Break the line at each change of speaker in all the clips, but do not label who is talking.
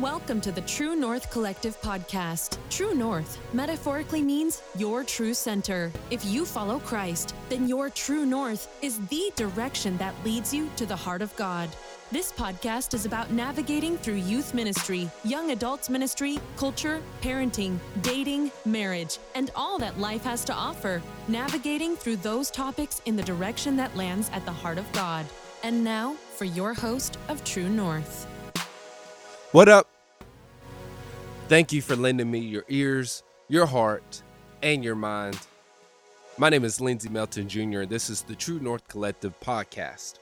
Welcome to the True North Collective podcast. True North metaphorically means your true center. If you follow Christ, then your true north is the direction that leads you to the heart of God. This podcast is about navigating through youth ministry, young adults ministry, culture, parenting, dating, marriage, and all that life has to offer. Navigating through those topics in the direction that lands at the heart of God. And now for your host of True North.
What up? Thank you for lending me your ears, your heart, and your mind. My name is Lindsey Melton Jr., and this is the True North Collective podcast.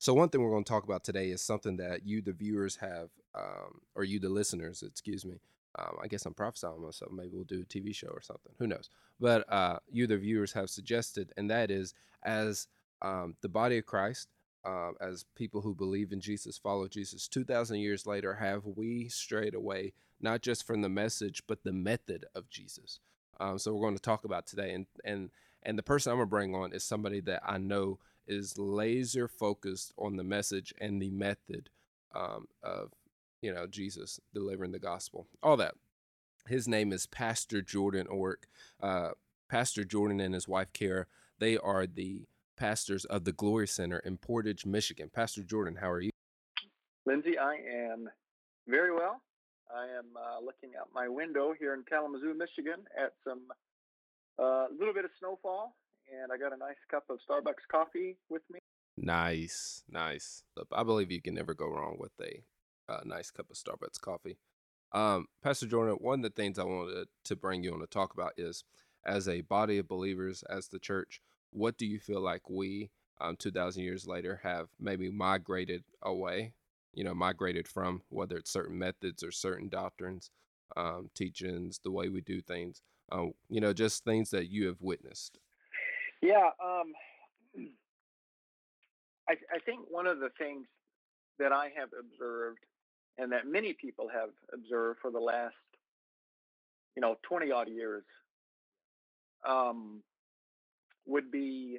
So, one thing we're going to talk about today is something that you, the viewers, have, um, or you, the listeners, excuse me. Um, I guess I'm prophesying myself. Maybe we'll do a TV show or something. Who knows? But uh, you, the viewers, have suggested, and that is as um, the body of Christ, uh, as people who believe in Jesus, follow Jesus, 2,000 years later, have we strayed away, not just from the message, but the method of Jesus? Um, so, we're going to talk about today. And, and, and the person I'm going to bring on is somebody that I know is laser focused on the message and the method um, of you know Jesus delivering the gospel, all that. His name is Pastor Jordan Orick. Uh, Pastor Jordan and his wife Kara, they are the pastors of the Glory Center in Portage, Michigan. Pastor Jordan, how are you?
Lindsey, I am very well. I am uh, looking out my window here in Kalamazoo, Michigan, at some a uh, little bit of snowfall and I got a nice cup of Starbucks coffee with me.
Nice, nice. I believe you can never go wrong with a uh, nice cup of Starbucks coffee. Um, Pastor Jordan, one of the things I wanted to bring you on to talk about is as a body of believers, as the church, what do you feel like we, um, 2,000 years later, have maybe migrated away, you know, migrated from, whether it's certain methods or certain doctrines, um, teachings, the way we do things, um, you know, just things that you have witnessed?
Yeah, um, I, I think one of the things that I have observed, and that many people have observed for the last, you know, twenty odd years, um, would be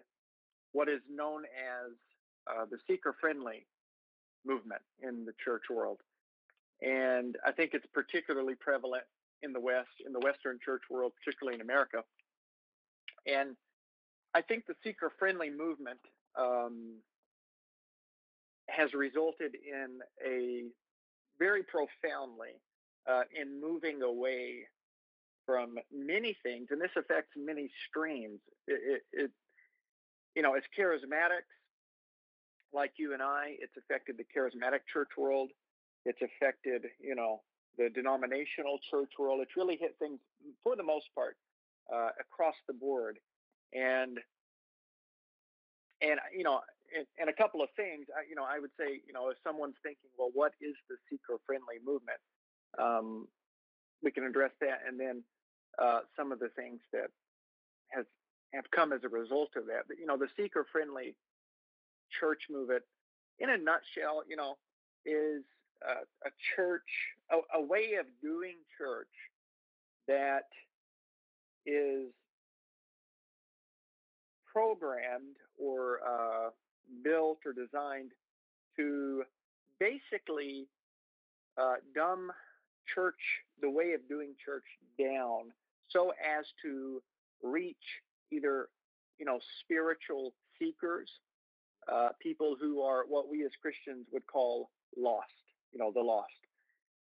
what is known as uh, the seeker-friendly movement in the church world, and I think it's particularly prevalent in the West, in the Western church world, particularly in America, and I think the seeker friendly movement um, has resulted in a very profoundly uh, in moving away from many things, and this affects many streams. It, it, it, you know, as charismatics, like you and I, it's affected the charismatic church world. It's affected, you know, the denominational church world. It's really hit things for the most part uh, across the board and and you know and, and, a couple of things I, you know i would say you know if someone's thinking well what is the seeker friendly movement um, we can address that and then uh, some of the things that has have come as a result of that. But you know the seeker friendly church movement in a nutshell you know is a, a church a, a way of doing church that is programmed or uh, built or designed to basically uh, dumb church, the way of doing church down so as to reach either, you know, spiritual seekers, uh, people who are what we as Christians would call lost, you know, the lost.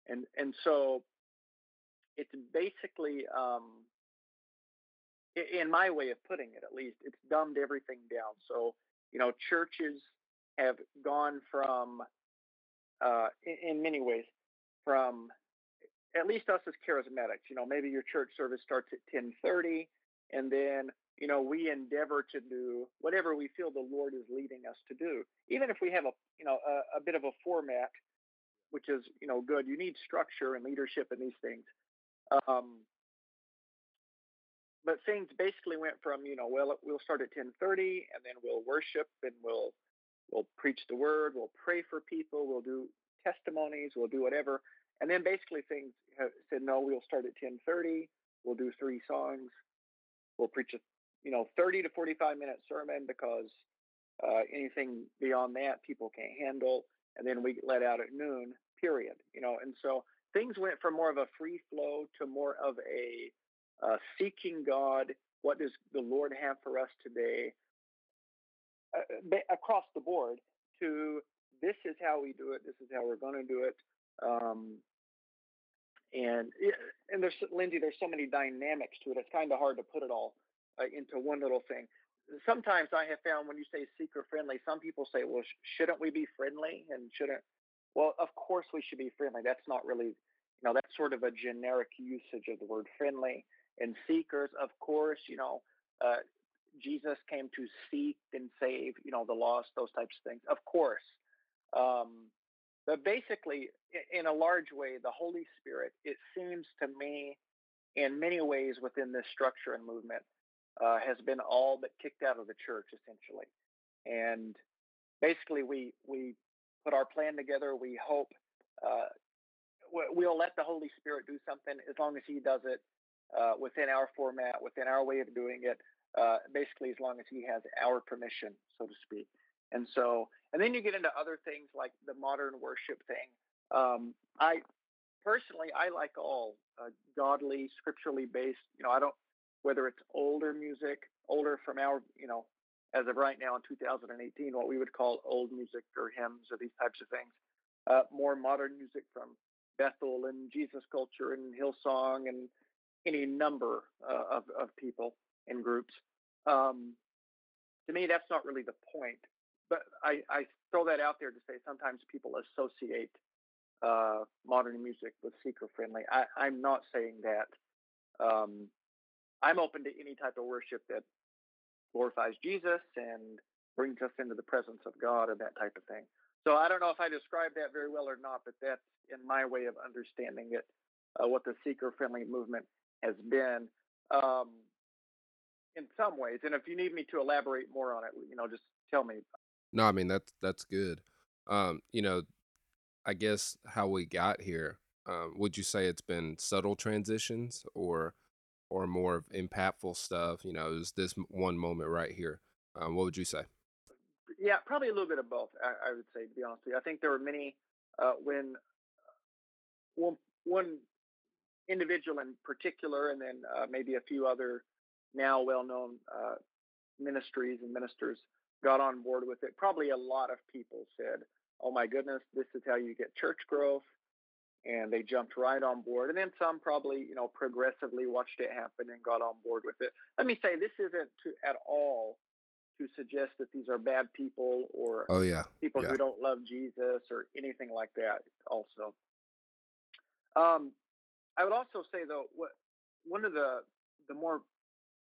And, and so it's basically um, in my way of putting it, at least, it's dumbed everything down. So, you know, churches have gone from, uh, in, in many ways, from at least us as charismatics. You know, maybe your church service starts at 10:30, and then you know we endeavor to do whatever we feel the Lord is leading us to do, even if we have a you know a, a bit of a format, which is you know good. You need structure and leadership in these things. Um, but things basically went from you know well we'll start at 10:30 and then we'll worship and we'll we'll preach the word, we'll pray for people, we'll do testimonies, we'll do whatever, and then basically things said no, we'll start at 10:30, we'll do three songs, we'll preach a you know 30 to 45 minute sermon because uh, anything beyond that people can't handle, and then we let out at noon period. You know, and so things went from more of a free flow to more of a uh, seeking God. What does the Lord have for us today? Uh, across the board, to this is how we do it. This is how we're going to do it. Um, and and there's Lindsay, there's so many dynamics to it. It's kind of hard to put it all uh, into one little thing. Sometimes I have found when you say seeker friendly, some people say, well, sh- shouldn't we be friendly and shouldn't? Well, of course we should be friendly. That's not really, you know, that's sort of a generic usage of the word friendly. And seekers, of course, you know, uh, Jesus came to seek and save, you know, the lost, those types of things. Of course. Um, but basically, in a large way, the Holy Spirit, it seems to me, in many ways within this structure and movement, uh, has been all but kicked out of the church, essentially. And basically, we we put our plan together. We hope uh, we'll let the Holy Spirit do something as long as He does it uh, within our format, within our way of doing it. Uh, basically, as long as He has our permission, so to speak. And so, and then you get into other things like the modern worship thing. Um, I personally, I like all uh, godly, scripturally based. You know, I don't whether it's older music, older from our, you know, as of right now in 2018, what we would call old music or hymns or these types of things. Uh, more modern music from Bethel and Jesus Culture and Hillsong and any number uh, of, of people and groups. Um, to me, that's not really the point but I, I throw that out there to say sometimes people associate uh, modern music with seeker friendly. I, am not saying that. Um, I'm open to any type of worship that glorifies Jesus and brings us into the presence of God and that type of thing. So I don't know if I described that very well or not, but that's in my way of understanding it, uh, what the seeker friendly movement has been. Um, in some ways, and if you need me to elaborate more on it, you know, just tell me.
No, I mean that's that's good. Um, you know, I guess how we got here. Um, would you say it's been subtle transitions or or more of impactful stuff? You know, is this one moment right here? Um, what would you say?
Yeah, probably a little bit of both. I, I would say, to be honest with you, I think there were many uh, when one one individual in particular, and then uh, maybe a few other now well-known uh, ministries and ministers got on board with it. Probably a lot of people said, "Oh my goodness, this is how you get church growth," and they jumped right on board. And then some probably, you know, progressively watched it happen and got on board with it. Let me say, this isn't to, at all to suggest that these are bad people or
oh yeah
people
yeah.
who don't love Jesus or anything like that. Also, um, I would also say though, what one of the the more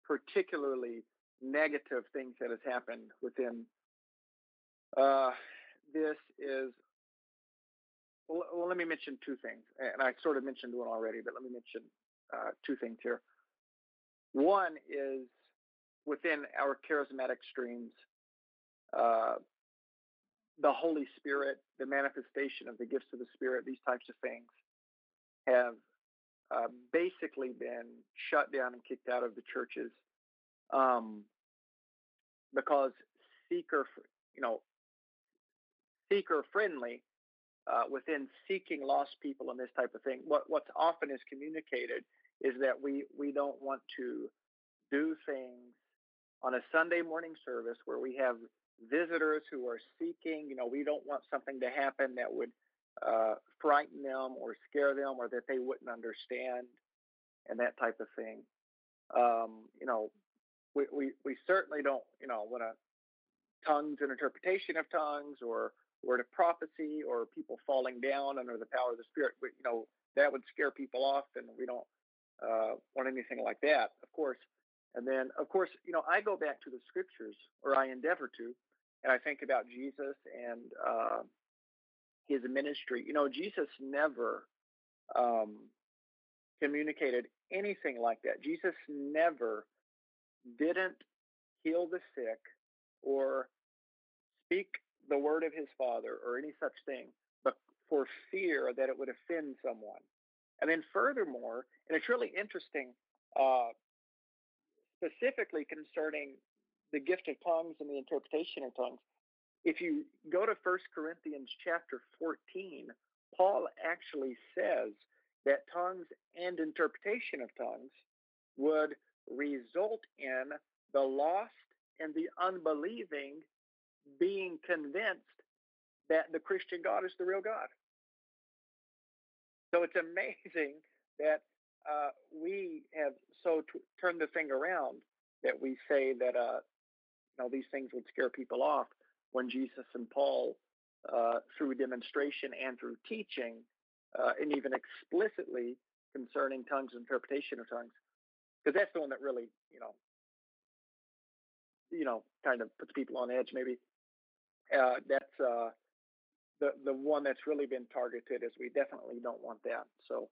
particularly negative things that has happened within uh, this is well, well, let me mention two things and i sort of mentioned one already but let me mention uh, two things here. One is within our charismatic streams uh, the holy spirit the manifestation of the gifts of the spirit these types of things have uh, basically been shut down and kicked out of the churches um, because seeker, you know, seeker friendly uh, within seeking lost people and this type of thing. What what's often is communicated is that we we don't want to do things on a Sunday morning service where we have visitors who are seeking. You know, we don't want something to happen that would uh, frighten them or scare them or that they wouldn't understand and that type of thing. Um, you know, we, we, we certainly don't, you know, want to tongues and interpretation of tongues or word of prophecy or people falling down under the power of the Spirit. We, you know, that would scare people off, and we don't uh, want anything like that, of course. And then, of course, you know, I go back to the scriptures, or I endeavor to, and I think about Jesus and uh, his ministry. You know, Jesus never um, communicated anything like that. Jesus never didn't heal the sick or speak the word of his father or any such thing, but for fear that it would offend someone. And then, furthermore, and it's really interesting, uh, specifically concerning the gift of tongues and the interpretation of tongues. If you go to First Corinthians chapter 14, Paul actually says that tongues and interpretation of tongues would result in the lost and the unbelieving being convinced that the Christian God is the real God. So it's amazing that uh, we have so t- turned the thing around that we say that uh, you know these things would scare people off when Jesus and Paul, uh, through demonstration and through teaching, uh, and even explicitly concerning tongues, interpretation of tongues, because that's the one that really you know you know kind of puts people on edge maybe. Uh, that's uh, the the one that's really been targeted is we definitely don't want that. So,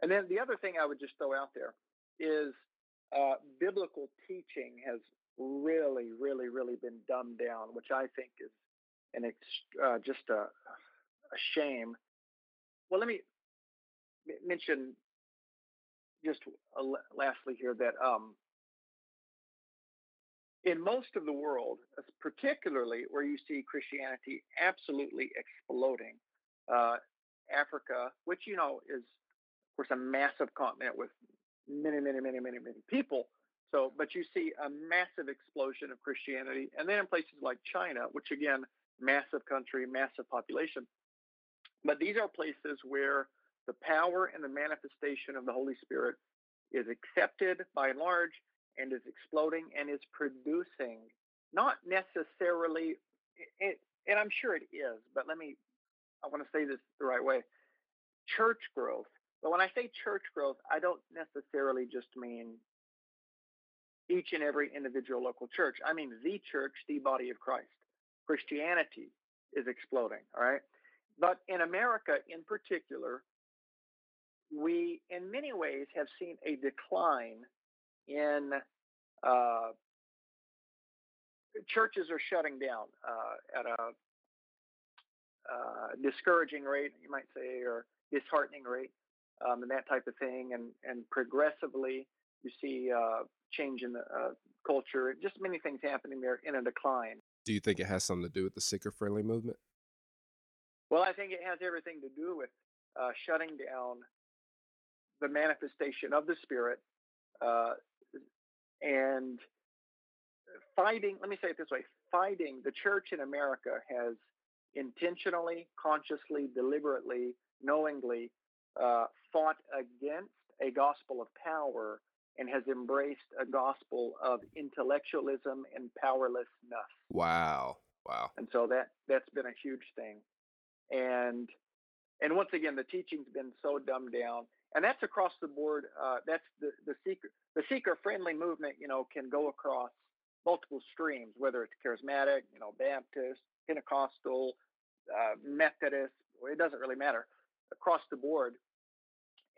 and then the other thing I would just throw out there is uh, biblical teaching has really, really, really been dumbed down, which I think is an ex- uh, just a, a shame. Well, let me mention just lastly here that um, in most of the world, particularly where you see Christianity absolutely exploding, uh, Africa, which you know is of course a massive continent with many, many, many, many, many people. So, but you see a massive explosion of Christianity, and then in places like China, which again, massive country, massive population. But these are places where the power and the manifestation of the Holy Spirit is accepted by and large and is exploding and is producing not necessarily and i'm sure it is but let me i want to say this the right way church growth. But when i say church growth i don't necessarily just mean each and every individual local church. I mean the church the body of christ. Christianity is exploding all right? But in america in particular we in many ways have seen a decline in uh, churches are shutting down uh, at a uh, discouraging rate, you might say, or disheartening rate, um, and that type of thing. And and progressively, you see uh, change in the uh, culture. Just many things happening there in a decline.
Do you think it has something to do with the seeker friendly movement?
Well, I think it has everything to do with uh, shutting down the manifestation of the Spirit, uh, and fighting, let me say it this way fighting, the church in America has intentionally, consciously, deliberately, knowingly uh, fought against a gospel of power and has embraced a gospel of intellectualism and powerlessness.
Wow. Wow.
And so that that's been a huge thing. And and once again, the teaching's been so dumbed down and that's across the board. Uh, that's the the seeker the seeker friendly movement. You know, can go across multiple streams, whether it's charismatic, you know, Baptist, Pentecostal, uh, Methodist. It doesn't really matter across the board,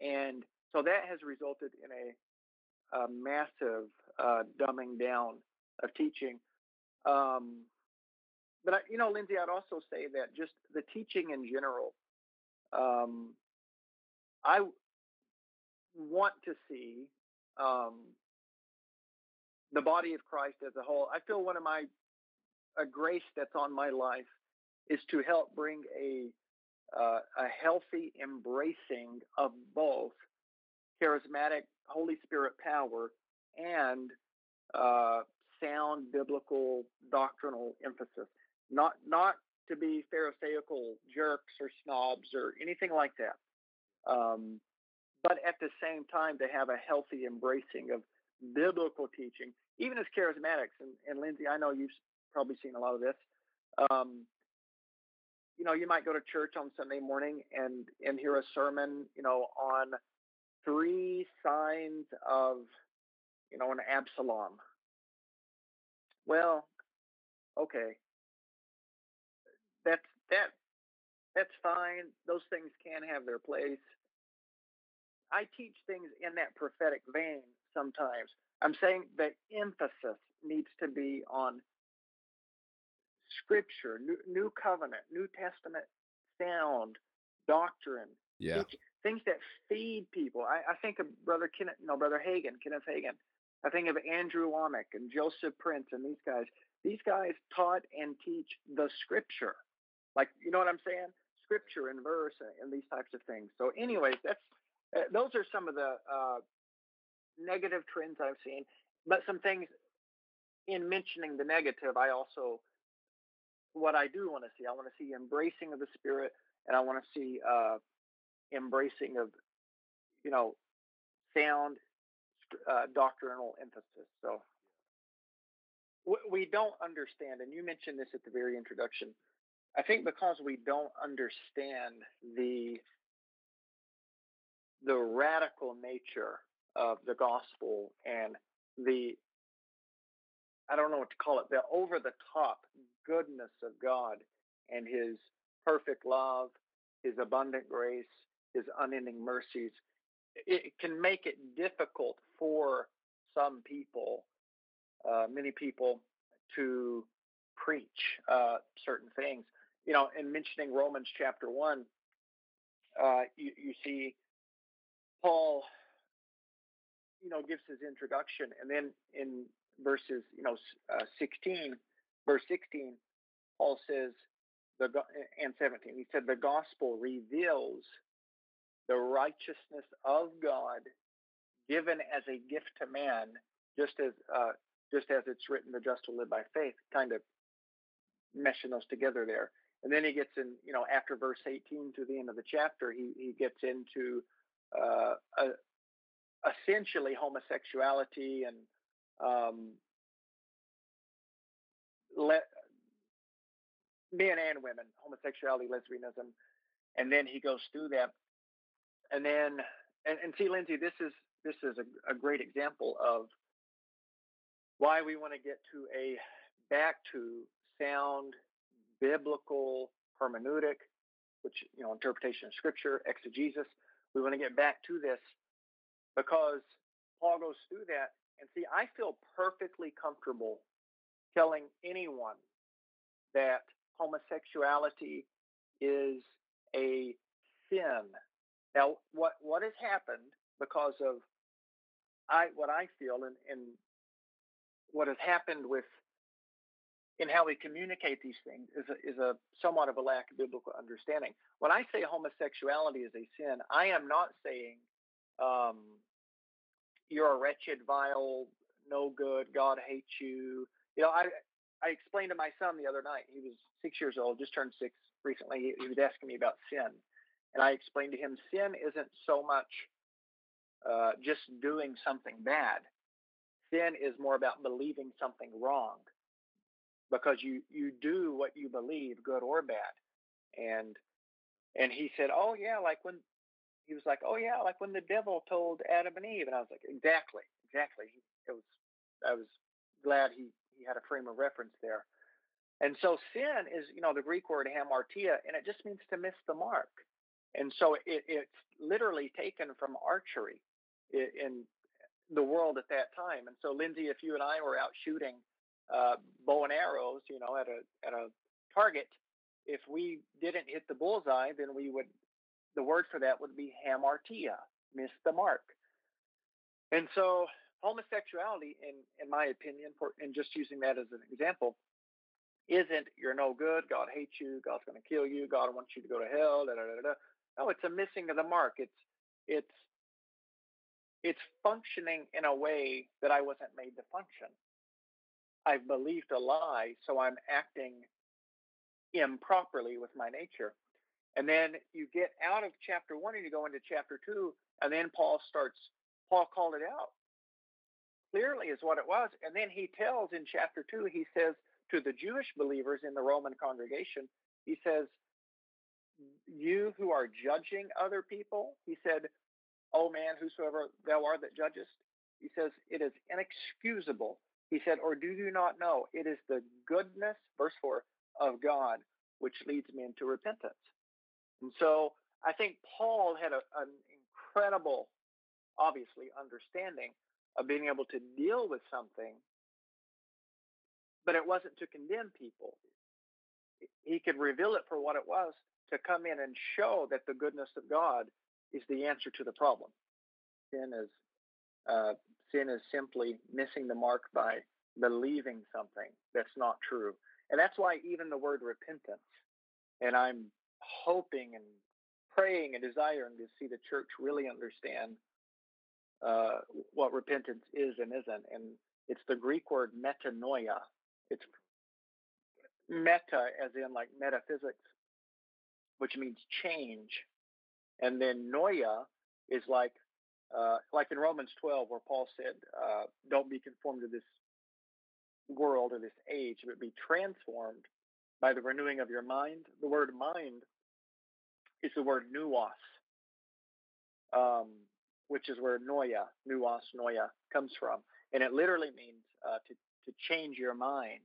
and so that has resulted in a, a massive uh, dumbing down of teaching. Um, but I, you know, Lindsay, I'd also say that just the teaching in general. Um, I want to see um, the body of Christ as a whole. I feel one of my a grace that's on my life is to help bring a uh, a healthy embracing of both charismatic Holy Spirit power and uh, sound biblical doctrinal emphasis. Not not to be pharisaical jerks or snobs or anything like that. Um, but at the same time to have a healthy embracing of biblical teaching, even as charismatics. And, and Lindsay, I know you've probably seen a lot of this. Um, you know, you might go to church on Sunday morning and and hear a sermon, you know, on three signs of, you know, an Absalom. Well, okay, that's that that's fine. Those things can have their place. I teach things in that prophetic vein sometimes. I'm saying the emphasis needs to be on scripture, new, new covenant, New Testament sound, doctrine,
yeah.
things that feed people. I, I think of Brother Kenneth, no, Brother Hagin, Kenneth Hagin. I think of Andrew Wommack and Joseph Prince and these guys. These guys taught and teach the scripture. Like, you know what I'm saying? scripture and verse and these types of things. So, anyways, that's those are some of the uh, negative trends I've seen. But some things in mentioning the negative, I also what I do want to see. I want to see embracing of the spirit, and I want to see uh, embracing of you know sound uh, doctrinal emphasis. So we don't understand, and you mentioned this at the very introduction. I think because we don't understand the the radical nature of the gospel and the I don't know what to call it, the over the top goodness of God and his perfect love, his abundant grace, his unending mercies, it can make it difficult for some people, uh, many people, to preach uh, certain things. You know, in mentioning Romans chapter one, uh, you, you see Paul, you know, gives his introduction, and then in verses, you know, uh, 16, verse 16, Paul says, the and 17, he said, the gospel reveals the righteousness of God given as a gift to man, just as uh, just as it's written, the just will live by faith, kind of meshing those together there. And then he gets in, you know, after verse 18 to the end of the chapter, he, he gets into uh, a, essentially homosexuality and um, le- men and women, homosexuality, lesbianism, and then he goes through that, and then and, and see, Lindsay, this is this is a, a great example of why we want to get to a back to sound biblical hermeneutic, which you know interpretation of scripture, exegesis. We want to get back to this because Paul goes through that and see, I feel perfectly comfortable telling anyone that homosexuality is a sin. Now, what what has happened because of I what I feel and, and what has happened with in how we communicate these things is a, is a somewhat of a lack of biblical understanding. When I say homosexuality is a sin, I am not saying um, you're a wretched, vile, no good, God hates you. You know, I I explained to my son the other night. He was six years old, just turned six recently. He, he was asking me about sin, and I explained to him sin isn't so much uh, just doing something bad. Sin is more about believing something wrong, because you you do what you believe, good or bad, and and he said, oh yeah, like when he was like, "Oh yeah, like when the devil told Adam and Eve," and I was like, "Exactly, exactly." It was, I was glad he he had a frame of reference there. And so sin is, you know, the Greek word hamartia, and it just means to miss the mark. And so it, it's literally taken from archery in the world at that time. And so, Lindsay, if you and I were out shooting uh, bow and arrows, you know, at a at a target, if we didn't hit the bullseye, then we would the word for that would be hamartia, miss the mark. And so homosexuality, in in my opinion, for, and just using that as an example, isn't you're no good, God hates you, God's going to kill you, God wants you to go to hell. Da, da, da, da. No, it's a missing of the mark. It's it's it's functioning in a way that I wasn't made to function. I've believed a lie, so I'm acting improperly with my nature. And then you get out of chapter one and you go into chapter two, and then Paul starts, Paul called it out clearly is what it was. And then he tells in chapter two, he says to the Jewish believers in the Roman congregation, he says, You who are judging other people, he said, Oh man, whosoever thou art that judgest, he says, it is inexcusable. He said, Or do you not know? It is the goodness, verse 4, of God which leads men to repentance. And so I think Paul had a, an incredible, obviously, understanding of being able to deal with something, but it wasn't to condemn people. He could reveal it for what it was to come in and show that the goodness of God is the answer to the problem. Sin is uh, sin is simply missing the mark by believing something that's not true, and that's why even the word repentance, and I'm hoping and praying and desiring to see the church really understand uh, what repentance is and isn't. And it's the Greek word metanoia. It's meta as in like metaphysics, which means change. And then noia is like uh, like in Romans 12, where Paul said, uh, "Don't be conformed to this world or this age, but be transformed by the renewing of your mind." The word "mind" is the word "nuos," um, which is where noia, nuos, noia comes from, and it literally means uh, to to change your mind.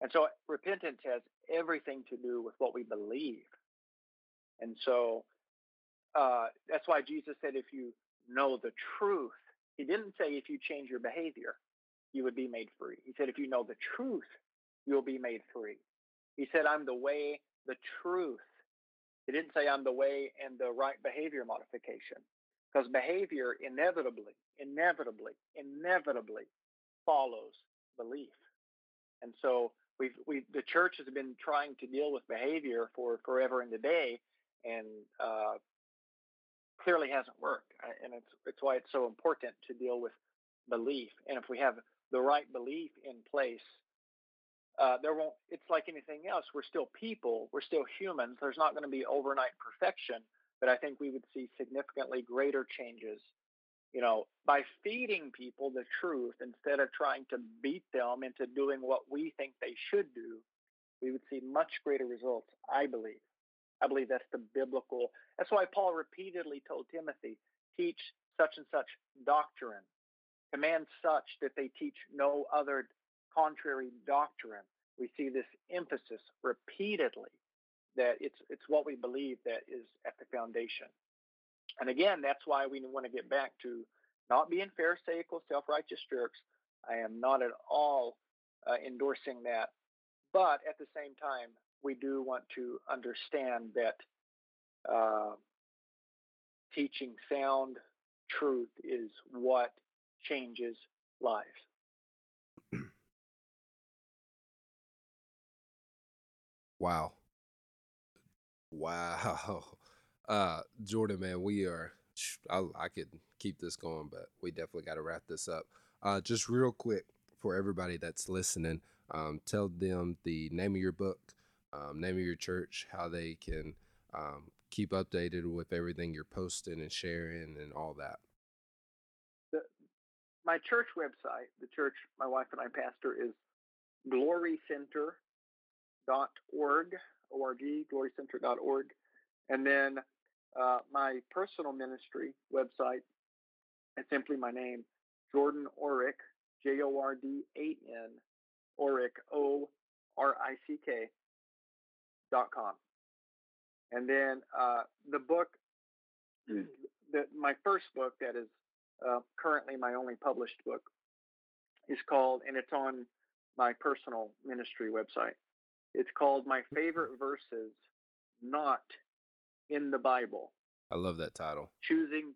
And so repentance has everything to do with what we believe. And so uh, that's why Jesus said, if you know the truth, he didn't say if you change your behavior, you would be made free. He said, if you know the truth, you'll be made free. He said, I'm the way, the truth. He didn't say I'm the way and the right behavior modification because behavior inevitably, inevitably, inevitably follows belief. And so we've we the church has been trying to deal with behavior for forever and a day, and uh, clearly hasn't worked. And it's it's why it's so important to deal with belief. And if we have the right belief in place, uh, there won't. It's like anything else. We're still people. We're still humans. There's not going to be overnight perfection, but I think we would see significantly greater changes you know, by feeding people the truth instead of trying to beat them into doing what we think they should do, we would see much greater results, I believe. I believe that's the biblical. That's why Paul repeatedly told Timothy, teach such and such doctrine, command such that they teach no other contrary doctrine. We see this emphasis repeatedly that it's it's what we believe that is at the foundation. And again, that's why we want to get back to not being pharisaical, self-righteous jerks. I am not at all uh, endorsing that. But at the same time, we do want to understand that uh, teaching sound truth is what changes lives.
Wow. Wow. Uh, Jordan, man, we are. I, I could keep this going, but we definitely got to wrap this up. Uh, just real quick for everybody that's listening, um, tell them the name of your book, um, name of your church, how they can um, keep updated with everything you're posting and sharing and all that.
The, my church website, the church my wife and I pastor, is glorycenter.org, O-R-G, glorycenter.org. And then uh, my personal ministry website is simply my name, Jordan Orick, J O R D A N, Orick, O R I C K, com. And then uh, the book, the, my first book that is uh, currently my only published book, is called, and it's on my personal ministry website. It's called My Favorite Verses, Not in the Bible.
I love that title.
Choosing,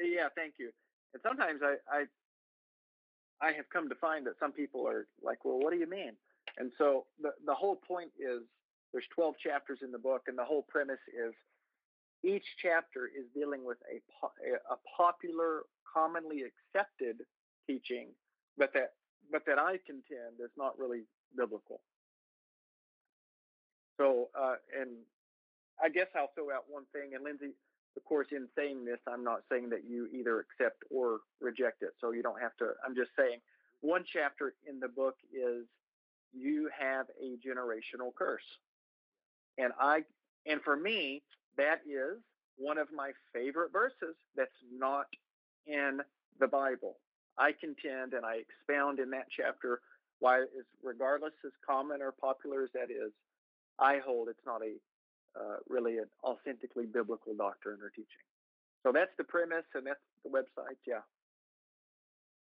yeah, thank you. And sometimes I, I, I have come to find that some people are like, well, what do you mean? And so the the whole point is there's 12 chapters in the book, and the whole premise is each chapter is dealing with a a popular, commonly accepted teaching, but that but that I contend is not really biblical. So, uh, and I guess I'll throw out one thing. And Lindsay, of course, in saying this, I'm not saying that you either accept or reject it. So you don't have to. I'm just saying one chapter in the book is you have a generational curse. And I and for me, that is one of my favorite verses that's not in the Bible. I contend and I expound in that chapter why is regardless as common or popular as that is, I hold it's not a uh, really an authentically biblical doctrine or teaching. So that's the premise, and that's the website. Yeah.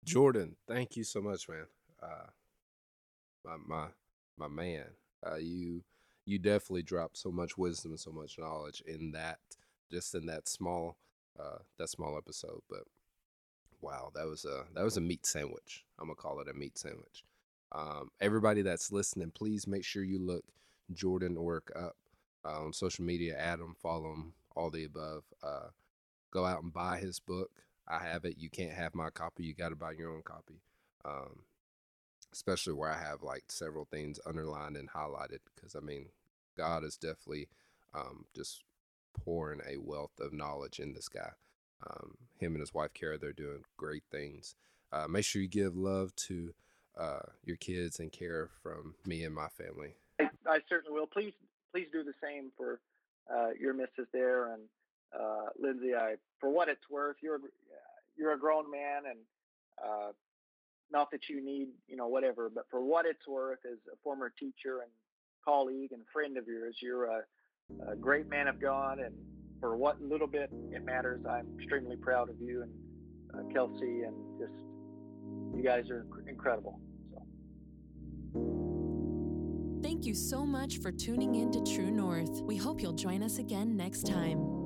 Jordan, thank you so much, man. Uh, my my my man, uh, you you definitely dropped so much wisdom and so much knowledge in that just in that small uh, that small episode. But wow, that was a that was a meat sandwich. I'm gonna call it a meat sandwich. Um, everybody that's listening, please make sure you look Jordan Orick up. uh, on social media. Add him, follow him, all the above. Uh, go out and buy his book. I have it. You can't have my copy. You got to buy your own copy. Um, especially where I have like several things underlined and highlighted because I mean, God is definitely um, just pouring a wealth of knowledge in this guy. Um, him and his wife Kara, they're doing great things. Uh, make sure you give love to uh, your kids and Kara from me and my family.
I, I, certainly will. Please, please do the same for uh, your missus there and uh, Lindsay. I, for what it's worth, you're you're a grown man, and uh, not that you need you know whatever, but for what it's worth, as a former teacher and colleague and friend of yours, you're a, a great man of God, and for what little bit it matters, I'm extremely proud of you and uh, Kelsey, and just you guys are incredible.
Thank you so much for tuning in to True North. We hope you'll join us again next time.